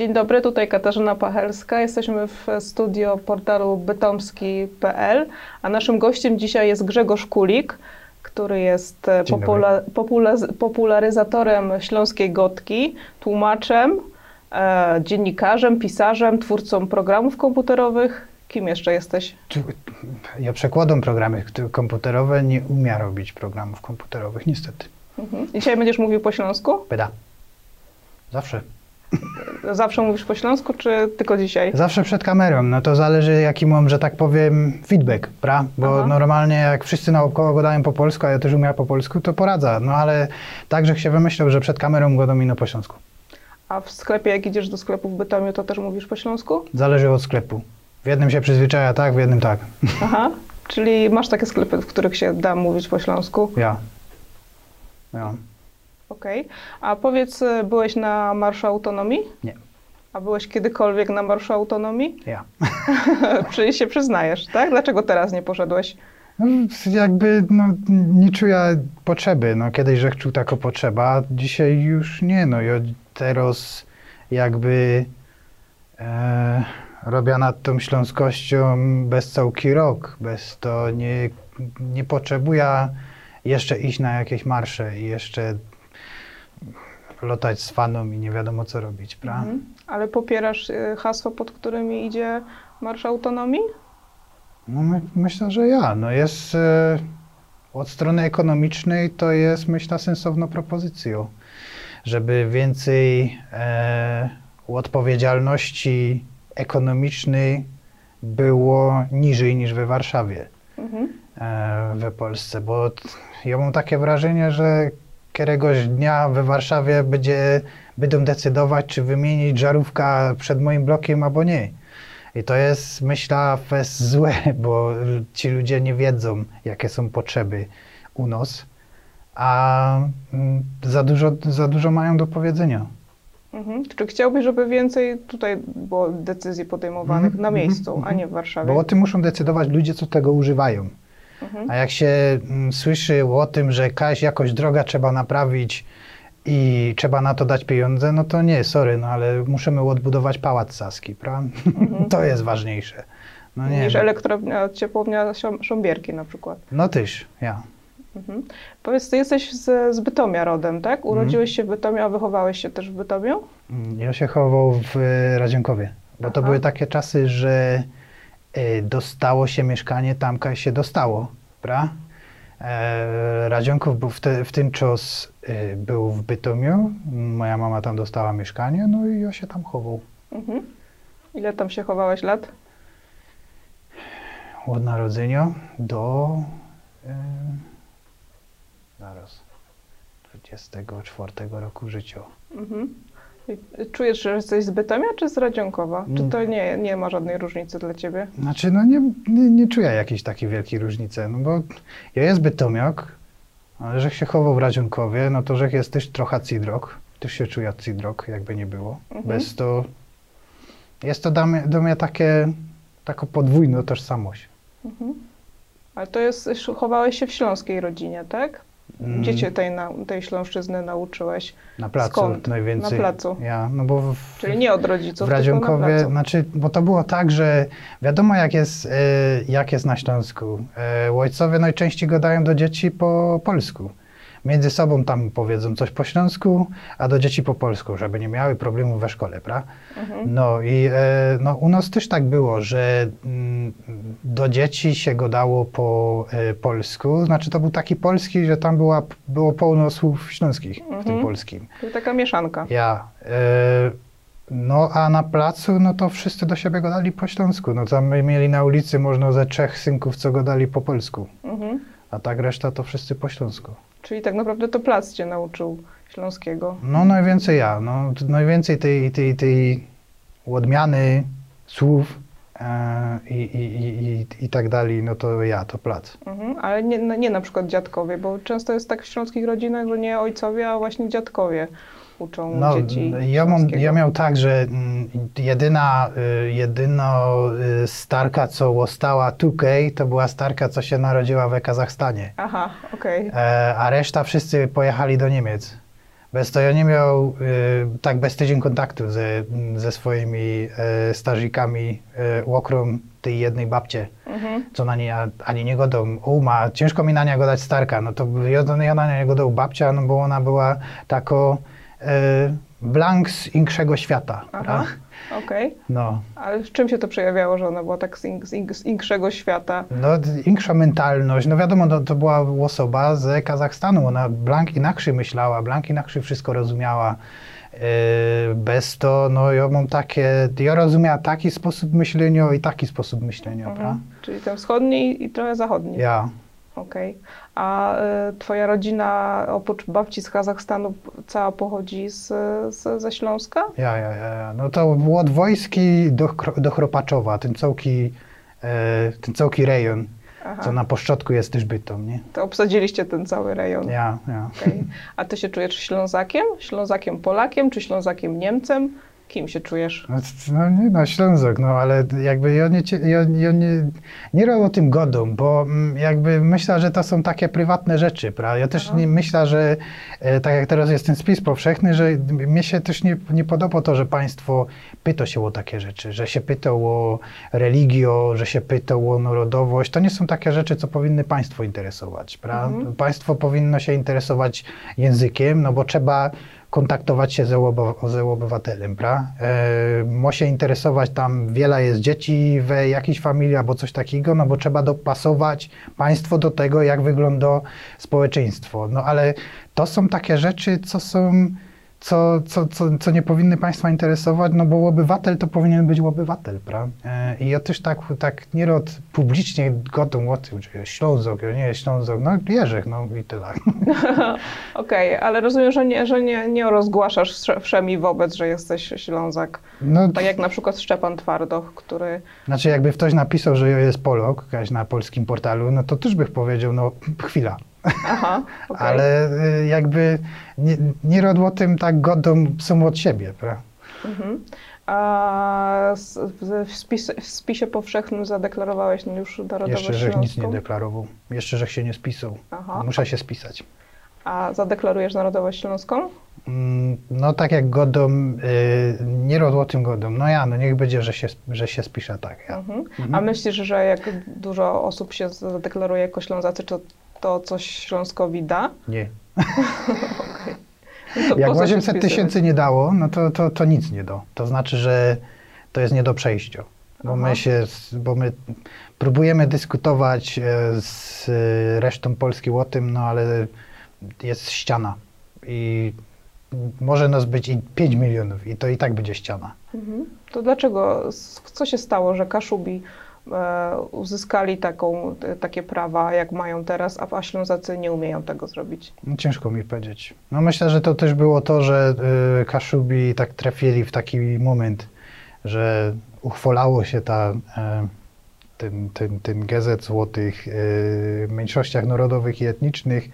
Dzień dobry, tutaj Katarzyna Pachelska. Jesteśmy w studio portalu bytomski.pl, a naszym gościem dzisiaj jest Grzegorz Kulik, który jest e, popula- popula- popularyzatorem śląskiej gotki, tłumaczem, e, dziennikarzem, pisarzem, twórcą programów komputerowych. Kim jeszcze jesteś? Ja przekładam programy komputerowe, nie umiem robić programów komputerowych, niestety. Mhm. Dzisiaj będziesz mówił po śląsku? Beda. Zawsze. Zawsze mówisz po śląsku, czy tylko dzisiaj? Zawsze przed kamerą, no to zależy jaki mam, że tak powiem, feedback, pra? Bo Aha. normalnie jak wszyscy naokoło gadają po polsku, a ja też umiem po polsku, to poradza. No ale tak, że się wymyślał, że przed kamerą gadają ino po śląsku. A w sklepie, jak idziesz do sklepu w Bytomiu, to też mówisz po śląsku? Zależy od sklepu. W jednym się przyzwyczaja tak, w jednym tak. Aha, czyli masz takie sklepy, w których się da mówić po śląsku. Ja. Ja. Okej. A powiedz, y, byłeś na Marszu Autonomii? Nie. A byłeś kiedykolwiek na Marszu Autonomii? Ja. Czyli się przyznajesz, tak? Dlaczego teraz nie poszedłeś? No, jakby no, nie czuję potrzeby. No, kiedyś że czuł taką potrzebę, a dzisiaj już nie. No, ja teraz jakby e, robię nad tą śląskością bez całki rok. Bez to nie, nie potrzebuję jeszcze iść na jakieś marsze i jeszcze lotać z faną i nie wiadomo co robić, prawda? Mhm. Ale popierasz y, hasło, pod którymi idzie Marsz Autonomii? No, my, myślę, że ja. No jest e, od strony ekonomicznej to jest myślę sensowną propozycją, żeby więcej e, odpowiedzialności ekonomicznej było niżej niż we Warszawie, Mhm. e, we Polsce, bo t- ja mam takie wrażenie, że któregoś dnia we Warszawie będzie, będą decydować, czy wymienić żarówka przed moim blokiem albo nie. I to jest, myślę, fest złe, bo ci ludzie nie wiedzą, jakie są potrzeby u nas, a mm, za dużo, za dużo mają do powiedzenia. Mhm. Czy chciałbyś, żeby więcej tutaj było decyzji podejmowanych Mhm, na mhm, miejscu, a mhm. nie w Warszawie? Bo o tym muszą decydować ludzie, co tego używają. Mhm. A jak się mm, słyszy o tym, że jakaś jakoś droga trzeba naprawić i trzeba na to dać pieniądze, no to nie, sorry, no ale musimy odbudować pałac Saski, prawda? to jest ważniejsze. No nie, Niż elektrownia, ciepłownia Sząbierki na przykład. no tyś, ja. Mhm. Powiedz, ty jesteś z, z Bytomia rodem, tak? Mhm. Urodziłeś się w Bytomiu, a wychowałeś się też w Bytomiu? Mm, Ja się chował w e, Radzienkowie, bo to Aha. były takie czasy, że dostało się mieszkanie tam, gdzie się dostało, prawda? E, Radzionków był w, te, w tym czas e, był w Bytomiu, moja mama tam dostała mieszkanie, no i ja się tam chował. Mhm. Ile tam się chowałeś lat? Od narodzenia do e, zaraz 24 roku życia. Mhm. Czujesz, że jesteś z Bytomia czy z Radzionkowa? Czy Mm. to nie, nie ma żadnej różnicy dla ciebie? Znaczy, no nie, nie, nie czuję jakiejś takiej wielkiej różnicy, no bo ja jest Bytomiok, ale że się chował w Radzionkowie, no to że jest też trochę Cidrok, też się czuję Cidrok, jakby nie było. Mhm. Bez to, jest to dla mnie, dla mnie takie, taką podwójną tożsamość. Mhm. Ale to jest, chowałeś się w śląskiej rodzinie, tak? Mm, Gdzie cię tej, na, tej śląszczyzny nauczyłeś? Na placu skąd? najwięcej. Na placu. Ja, no bo w, Czyli nie od rodziców, w tylko na znaczy, bo to było tak, że wiadomo jak jest, e, jak jest na Śląsku. E, ojcowie najczęściej gadają do dzieci po polsku. Między sobą tam powiedzą coś po śląsku, a do dzieci po polsku, żeby nie miały problemów we szkole, prawda? Mhm. No i e, no, u nas też tak było, że mm, do dzieci się gadało po e, polsku. Znaczy to był taki polski, że tam była, było pełno słów śląskich w tym Mhm. polskim. To taka mieszanka. Ja. E, no a na placu, no to wszyscy do siebie gadali po śląsku. No tam mieli na ulicy można ze trzech synków, co gadali po polsku. Mhm. A tak reszta to wszyscy po śląsku. Czyli tak naprawdę to plac cię nauczył śląskiego. No najwięcej ja. No, najwięcej tej, tej, tej odmiany słów e, i, i, i, i, i tak dalej, no to ja, to plac. Mhm. Ale nie, no nie na przykład dziadkowie, bo często jest tak w śląskich rodzinach, że nie ojcowie, a właśnie dziadkowie uczą No, dzieci ja, mam, ja miał tak, że mm, jedyna, y, jedyna y, starka, co ostała tutaj, to była starka, co się narodziła w Kazachstanie. Aha, okej. E, a reszta wszyscy pojechali do Niemiec. Bez to ja nie miał y, tak bez tydzień kontaktu ze, ze swoimi y, strażnikami y, okrom tej jednej babcie, Mhm. co na nie ani nie godą uma. Ciężko mi na niego dać starka, no to ja, ja na niego dał babcia, no bo ona była tako blank z inkszego świata. Aha, okej. No, Ale czym się to przejawiało, że ona była tak z, ink, z, ink, z inkszego świata? no inksza mentalność, no wiadomo, no, to była osoba z Kazachstanu, ona blank inaczej myślała, blank inaczej wszystko rozumiała. Yy, bez to, no ja mam takie, ja rozumiała taki sposób myślenia i taki sposób myślenia, Mhm. prawda? Czyli ten wschodni i, i trochę zachodni. Ja, Okej. A y, twoja rodzina oprócz babci z Kazachstanu cała pochodzi z, z, ze Śląska? ja, ja, ja, ja. No to było od wojski do, do Chropaczowa, ten całki, e, ten całki rejon, Aha. co na poszczotku jest też bytom, nie? To obsadziliście ten cały rejon. Ja, ja. Okej. A ty się czujesz Ślązakiem? Ślązakiem Polakiem czy Ślązakiem Niemcem? Kim się czujesz? No, no nie no, Ślązok, no ale jakby ja nie, ja, nie, nie robię o tym godą, bo mm, jakby myślę, że to są takie prywatne rzeczy, prawda? Ja też Aha. nie myślę, że e, tak jak teraz jest ten spis powszechny, że mnie się też nie, nie podoba to, że państwo pyta się o takie rzeczy, że się pyta o religię, że się pyta o narodowość. To nie są takie rzeczy, co powinny państwo interesować, prawda? Mhm. Państwo powinno się interesować językiem, no bo trzeba kontaktować się z, obywatelem, prawda? E, ma się interesować tam, wiele jest dzieci w jakiejś familii albo coś takiego, no bo trzeba dopasować państwo do tego, jak wygląda społeczeństwo. No ale to są takie rzeczy, co są, co, co, co, co nie powinny państwa interesować, no bo obywatel to powinien być obywatel, prawda? E, I ja też tak, tak nierod publicznie godą o tym, że Ślązok, nie Ślązok, no Jerzech, no i tyle. Okej, ale rozumiem, że nie, że nie, nie rozgłaszasz wsze- wszemi wobec, że jesteś Ślązak. No, Tak jak na przykład Szczepan Twardoch, który... Znaczy, jakby ktoś napisał, że jest Polok, jakaś na polskim portalu, no to też bych powiedział, no chwila. Aha, okej. Ale y, jakby nie, nie rodło tym tak godą są od siebie, prawda? Mhm. A w, spis, w spisie powszechnym zadeklarowałeś no już narodowość Jeszcze, że nic nie deklarował. Jeszcze, że się nie spisał. Aha. Muszę się spisać. A zadeklarujesz narodowość śląską? Mm, No tak jak godą, y, nie rodło o tym godą. No ja, no niech będzie, że się, że się spisze tak. Ja. Mhm. Mhm. A myślisz, że jak dużo osób się zadeklaruje jako Ślązacy, to to coś Śląskowi da? Nie. Okej. No Jak po co się 800 wpisywać? tysięcy nie dało, no to, to, to nic nie do. To znaczy, że to jest nie do przejścia. Bo Aha. my, się, bo my próbujemy dyskutować e, z e, resztą Polski o tym, no ale jest ściana. I może nas być i 5 milionów i to i tak będzie ściana. Mhm. To dlaczego, co się stało, że Kaszubi uzyskali taką, te, takie prawa, jak mają teraz, a, a Ślązacy nie umieją tego zrobić? No, ciężko mi powiedzieć. No myślę, że to też było to, że y, Kaszubi tak trafili w taki moment, że uchwalało się ta, e, ten, ten, ten gazet o tych e, mniejszościach narodowych i etnicznych,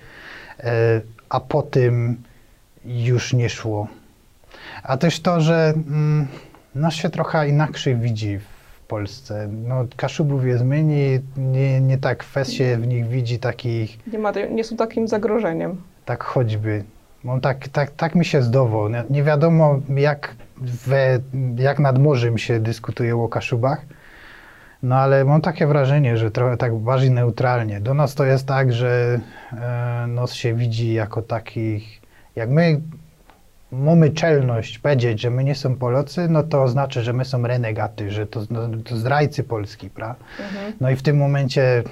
e, a potem już nie szło. A też to, że mm, nas się trochę inaczej widzi w Polsce. No, Kaszubów jest mniej, nie, nie tak fest się w nich widzi takich Nie, ma, nie są takim zagrożeniem. tak choćby. Mam tak, tak, tak mi się zdawało. Nie, wiadomo, jak, we, jak nad morzem się dyskutuje o Kaszubach, no ale mam takie wrażenie, że trochę tak bardziej neutralnie. Do nas to jest tak, że e, nas się widzi jako takich, jak my mamy czelność powiedzieć, że my nie są Polacy, no to znaczy, że my są renegaty, że to, no, to zdrajcy Polski, prawda? Mhm. No i w tym momencie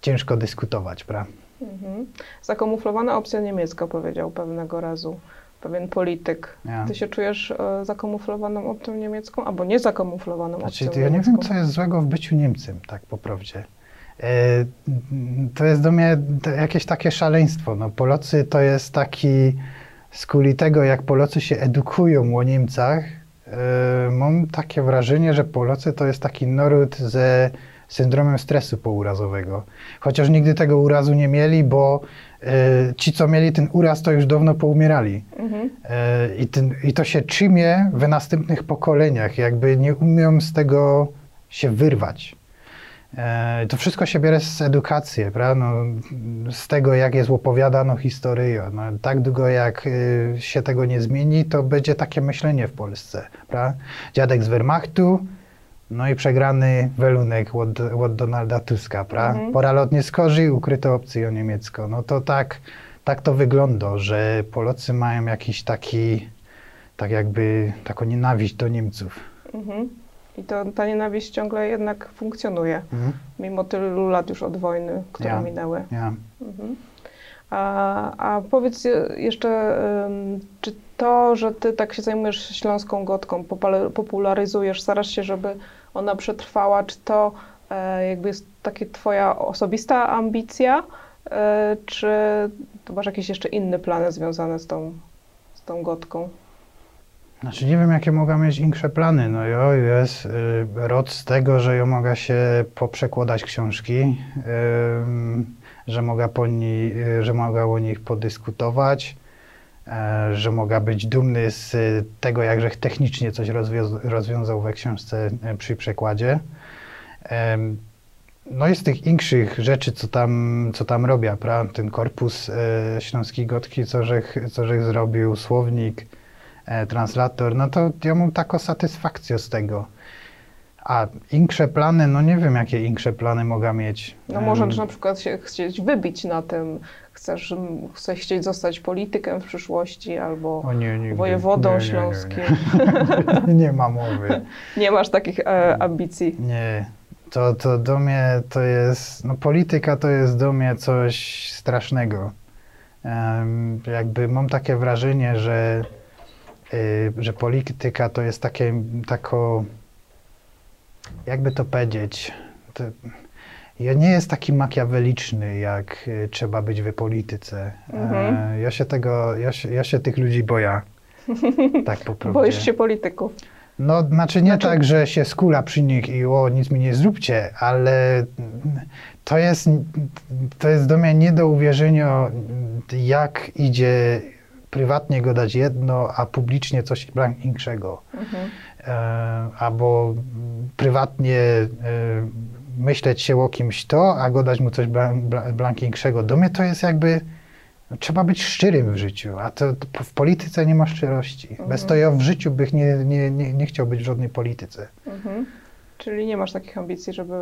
ciężko dyskutować, prawda? Mhm. Zakamuflowana opcja niemiecka, powiedział pewnego razu pewien polityk. Ja. Ty się czujesz e, zakamuflowaną opcją niemiecką, albo nie zakamuflowaną Znaczy, opcją to ja nie niemiecką? wiem, co jest złego w byciu Niemcem, tak po prawdzie. E, to jest do mnie jakieś takie szaleństwo. No, Polacy to jest taki, z kuli tego, jak Polacy się edukują o Niemcach, e, mam takie wrażenie, że Polacy to jest taki naród ze syndromem stresu pourazowego. Chociaż nigdy tego urazu nie mieli, bo e, ci, co mieli ten uraz, to już dawno poumierali. Mhm. E, I, ten, I to się trzymie w następnych pokoleniach, jakby nie umią z tego się wyrwać. E, to wszystko się bierze z edukacji, prawda? No, z tego, jak jest opowiadano historię. No, tak długo, jak y, się tego nie zmieni, to będzie takie myślenie w Polsce. Prawda? Dziadek z Wehrmachtu, no i przegrany welunek od, od Donalda Tuska. Prawda? Mhm. Pora lotnie skorzy, ukryte opcje o niemiecko. No to tak, tak to wygląda, że Polacy mają jakiś taki, tak jakby, taką nienawiść do Niemców. Mhm. I to, ta nienawiść ciągle jednak funkcjonuje, Mhm. mimo tylu lat już od wojny, które Ja. minęły. Ja. Mhm. A, a powiedz je- jeszcze, czy to, że ty tak się zajmujesz śląską gotką, popularyzujesz, starasz się, żeby ona przetrwała, czy to e, jakby jest takie twoja osobista ambicja, e, czy masz jakieś jeszcze inne plany związane z tą, z tą gotką? Znaczy nie wiem, jakie mogę mieć większe plany. No jo, jest y, rod z tego, że ja mogę się poprzekładać książki, ym, że mogę, po ni, y, że mogę o nich podyskutować, e, że mogę być dumny z y, tego, jakże technicznie coś rozwią- rozwiązał we książce e, przy przekładzie. No i z tych inkszych rzeczy, co tam, co tam robię, prawda? Ten korpus e, śląskiej gotki, co żech, co żech zrobił, słownik, translator, no to ja mam taką satysfakcję z tego. A większe plany, no nie wiem, jakie większe plany mogę mieć. No może Em, na przykład się chcieć wybić na tym, chcesz, chcesz chcieć zostać politykiem w przyszłości albo O nie, nigdy. wojewodą Nie, nie, śląskim. Nie, nie ma mowy. Nie masz takich e, ambicji. Nie. To, to do mnie to jest, no polityka to jest do mnie coś strasznego. Em, jakby mam takie wrażenie, że, że polityka to jest takie, tako, jakby to powiedzieć, to, ja nie jest taki makiaweliczny, jak y, trzeba być w polityce. Mhm. E, ja się tego, ja się, ja się tych ludzi boję. Tak po prawdzie. Boisz się polityków. No, znaczy nie Znaczy- tak, że się skula przy nich i o, nic mi nie zróbcie, ale to jest, to jest do mnie nie do uwierzenia, jak idzie prywatnie gadać jedno, a publicznie coś innego. Mhm. E, albo prywatnie e, myśleć się o kimś to, a gadać mu coś blan- bla- blankińszego. Do mnie to jest jakby, trzeba być szczerym w życiu, a to, to w polityce nie ma szczerości. Mhm. Bez to ja w życiu bych nie, nie, nie, nie chciał być w żadnej polityce. Mhm. Czyli nie masz takich ambicji, żeby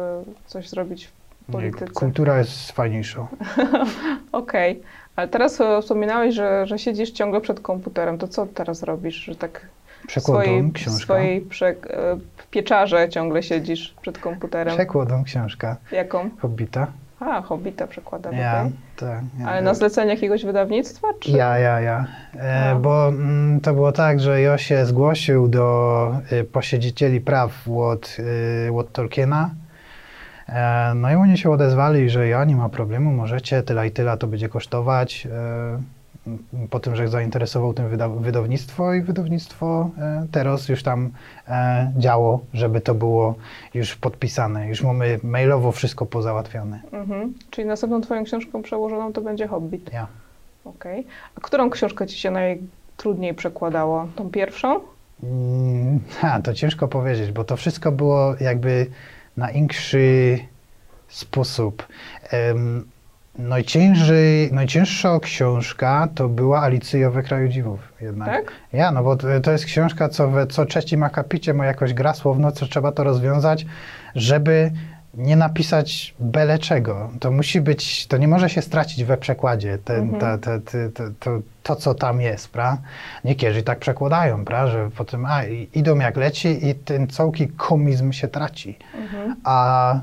coś zrobić w Nie, polityce. Kultura jest fajniejsza. Okej, ale teraz e, wspominałeś, że, że siedzisz ciągle przed komputerem. To co teraz robisz, że tak w Przekładą swojej, w książka. swojej prze, e, w pieczarze ciągle siedzisz przed komputerem? Przekładą książka. Jaką? Hobbita. A, Hobbita przekładam, Ja, okej. tak. ja. Ale na zlecenie jakiegoś wydawnictwa, czy? Ja, ja, ja. E, bo mm, to było tak, że ja się zgłosił do y, posiedzicieli praw od, y, od Tolkiena. E, no i oni się odezwali, że ja nie ma problemu, możecie, tyle i tyle to będzie kosztować. E, po tym, że zainteresował tym wyda- wydawnictwo i wydawnictwo e, teraz już tam działo, żeby to było już podpisane. Już mamy mailowo wszystko pozałatwione. Mhm. Czyli następną twoją książką przełożoną to będzie Hobbit. Ja. Okej. A którą książkę ci się najtrudniej przekładało? Tą pierwszą? Mm, Ha, to ciężko powiedzieć, bo to wszystko było jakby na inszy sposób. Najciężej, najcięższa książka to była Alicja we kraju dziwów jednak. Tak? Ja, no bo to, to jest książka, co w co trzecim akapicie ma jakoś gra słowno, co trzeba to rozwiązać, żeby nie napisać byle czego. To musi być, to nie może się stracić we przekładzie, ten, Mhm. ta, ta, ta, ta, to, to, co tam jest, pra? Niektórzy tak przekładają, pra? że potem a, idą jak leci i ten całki komizm się traci. Mhm. A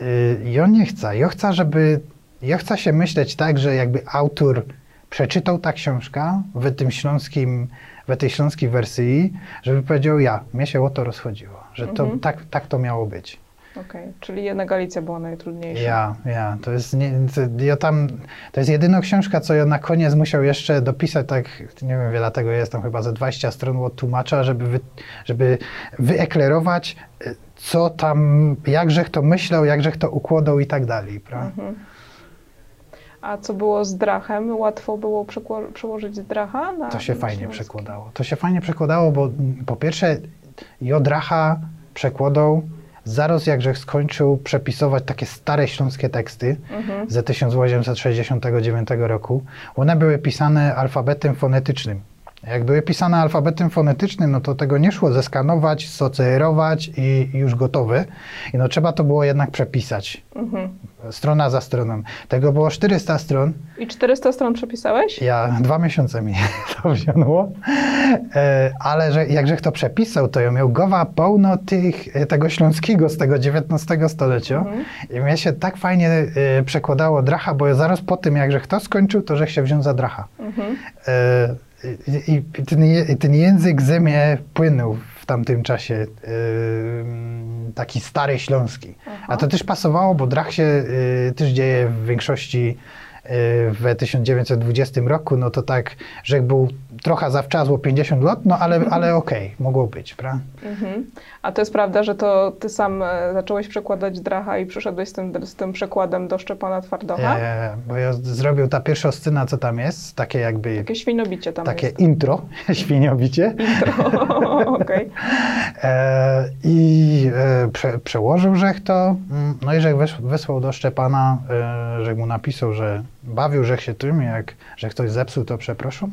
y, ja nie chcę. Ja chcę, żeby. Ja chcę się myśleć tak, że jakby autor przeczytał ta książka w tym śląskim, w tej śląskiej wersji, żeby powiedział ja, mnie się o to rozchodziło, że to, Mhm. tak, tak to miało być. Okej. Czyli jednak Alicja była najtrudniejsza. Ja, ja, to jest, nie, to, ja tam, to jest jedyna książka, co ja na koniec musiał jeszcze dopisać, tak, nie wiem, wiele tego jest, tam chyba ze 20 stron od tłumacza, żeby, wy, żeby wyeklerować, co tam, jakżech to myślał, jakżech to układał i tak dalej, prawda? Mhm. A co było z Drachem? Łatwo było przełożyć Dracha na To się fajnie śląski? przekładało. To się fajnie przekładało, bo po pierwsze Jodracha przekładał zaraz jakże skończył przepisować takie stare śląskie teksty Mhm. ze 1869 roku. One były pisane alfabetem fonetycznym. Jak były pisane alfabetem fonetycznym, no to tego nie szło zeskanować, socerować i już gotowe. I no trzeba to było jednak przepisać, Mhm. strona za stroną. Tego było 400 stron. I 400 stron przepisałeś? Ja dwa miesiące mi to wzięło, e, ale że, jakże to przepisał, to ja miał gowa pełno tych, e, tego śląskiego z tego XIX stulecia Mhm. i mnie się tak fajnie e, przekładało dracha, bo ja zaraz po tym, jakże to skończył, to że się wziął za dracha. Mhm. I, ten, ten język ze mnie płynął w tamtym czasie, mm, taki stary śląski. Aha. A to też pasowało, bo drach się e, też dzieje w większości w 1920 roku, no to tak, że był trochę zawczasu, 50 lat, no ale, ale okej, mogło być, prawda? Mhm. A to jest prawda, że to ty sam e, zacząłeś przekładać Dracha i przyszedłeś z tym, z tym przekładem do Szczepana Twardocha? E, bo ja zrobił ta pierwsza scena, co tam jest, takie jakby, Takie świnobicie tam takie jest. intro, świniobicie. Intro. Okej. E, I e, prze, przełożył Żech to, mm, no i Żech wes, wysłał do Szczepana, e, że mu napisał, że bawił Żech się tym, jak że ktoś zepsuł, to przepraszam.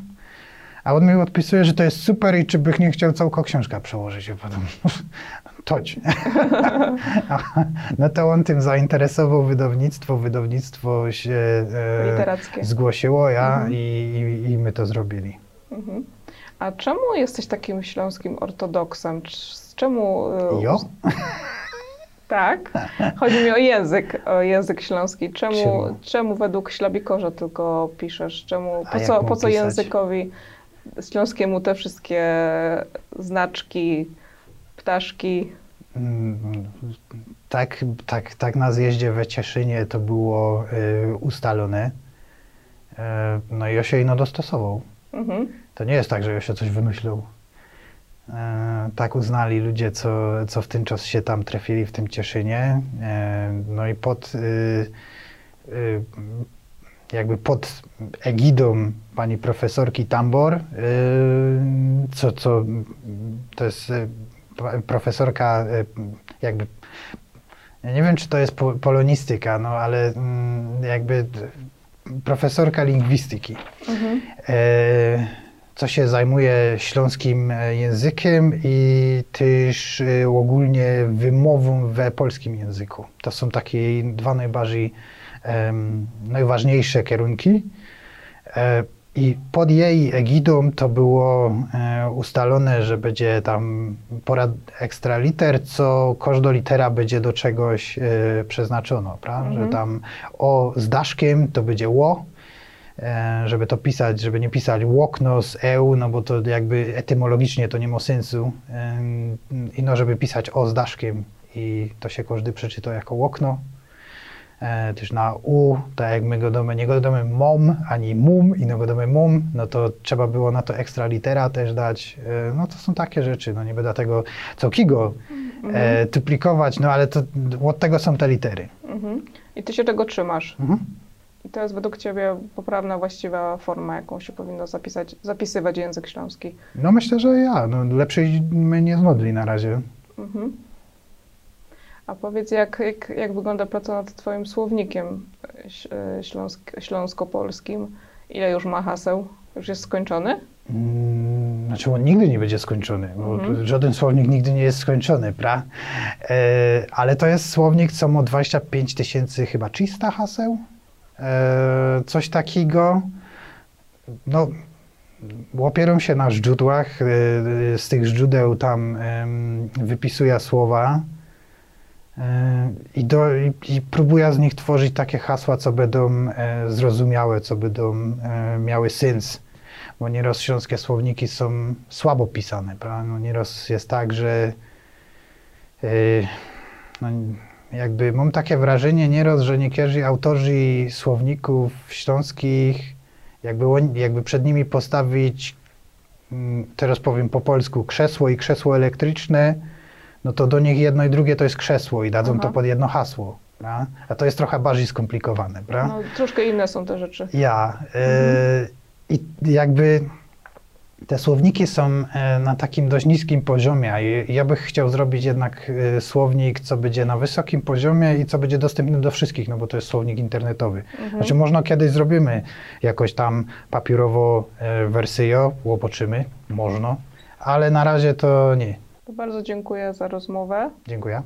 A on mi odpisuje, że to jest super i czy bych nie chciał całką książkę przełożyć. I potem, toć. no to on tym zainteresował wydawnictwo, wydawnictwo się e, zgłosiło, ja Mhm. i, i, my to zrobili. Mhm. A czemu jesteś takim śląskim ortodoksem? Cz- Czemu... e, Jo? Tak. Chodzi mi o język, o język śląski. Czemu, Czemu? czemu według ślabikorza tylko piszesz? Czemu, po co, po co językowi śląskiemu te wszystkie znaczki, ptaszki? Mm, Tak, tak, tak na zjeździe we Cieszynie to było y, ustalone. Y, no i ja się ino dostosował. Mhm. To nie jest tak, że ja się coś wymyślił. Y, tak uznali ludzie, co, co w ten czas się tam trafili w tym Cieszynie. Y, no i pod y, y, jakby pod egidą pani profesorki Tambor, y, co, co to jest profesorka jakby ja nie wiem, czy to jest po, polonistyka, no ale mm, jakby profesorka lingwistyki, Mhm. e, co się zajmuje śląskim e, językiem i też e, ogólnie wymową we polskim języku. To są takie dwa najbardziej em, najważniejsze kierunki. E, I pod jej egidą to było ustalone, że będzie tam porad ekstra liter, co każda litera będzie do czegoś przeznaczono, prawda? Mhm. Że tam o z daszkiem to będzie ło, żeby to pisać, żeby nie pisać łokno z eu, no bo to jakby etymologicznie to nie ma sensu. I no, żeby pisać o z daszkiem i to się każdy przeczyta jako łokno. E, też na U, tak jak my go damy, nie go damy mom, ani mum, i no go damy mum, no to trzeba było na to ekstra litera też dać. E, no to są takie rzeczy, no nie będę tego całkiego e, duplikować, no ale to od tego są te litery. Mhm. I ty się tego trzymasz. Mhm. I to jest według ciebie poprawna, właściwa forma, jaką się powinno zapisać, zapisywać język śląski. No myślę, że ja, no lepszej my nie znodli na razie. Mhm. A powiedz, jak, jak, jak wygląda praca nad twoim słownikiem e, e, śląsk, śląsko-polskim? Ile już ma haseł? Już jest skończony? Mm, Znaczy on nigdy nie będzie skończony, bo Mhm. żaden słownik nigdy nie jest skończony, pra? E, ale to jest słownik, co ma 25 tysięcy chyba 300 haseł, coś takiego. No, opieram się na źródłach, e, z tych źródeł tam wypisuję słowa e, i, do, i, próbuję z nich tworzyć takie hasła, co będą e, zrozumiałe, co będą e, miały sens bo nieraz śląskie słowniki są słabo pisane, prawda? No nieraz jest tak, że no, jakby mam takie wrażenie nieraz, że niektórzy autorzy słowników śląskich, jakby, jakby przed nimi postawić, mm, teraz powiem po polsku, krzesło i krzesło elektryczne, no to do nich jedno i drugie to jest krzesło i dadzą Aha. to pod jedno hasło. Prawda? A to jest trochę bardziej skomplikowane, prawda? No, troszkę inne są te rzeczy. Ja. E, I jakby te słowniki są e, na takim dość niskim poziomie, ja bych chciał zrobić jednak e, słownik, co będzie na wysokim poziomie i co będzie dostępny do wszystkich, no bo to jest słownik internetowy. Mhm. Znaczy można kiedyś zrobimy jakoś tam papierowo e, wersję, łopoczymy, można, ale na razie to nie. To bardzo dziękuję za rozmowę. Dziękuję.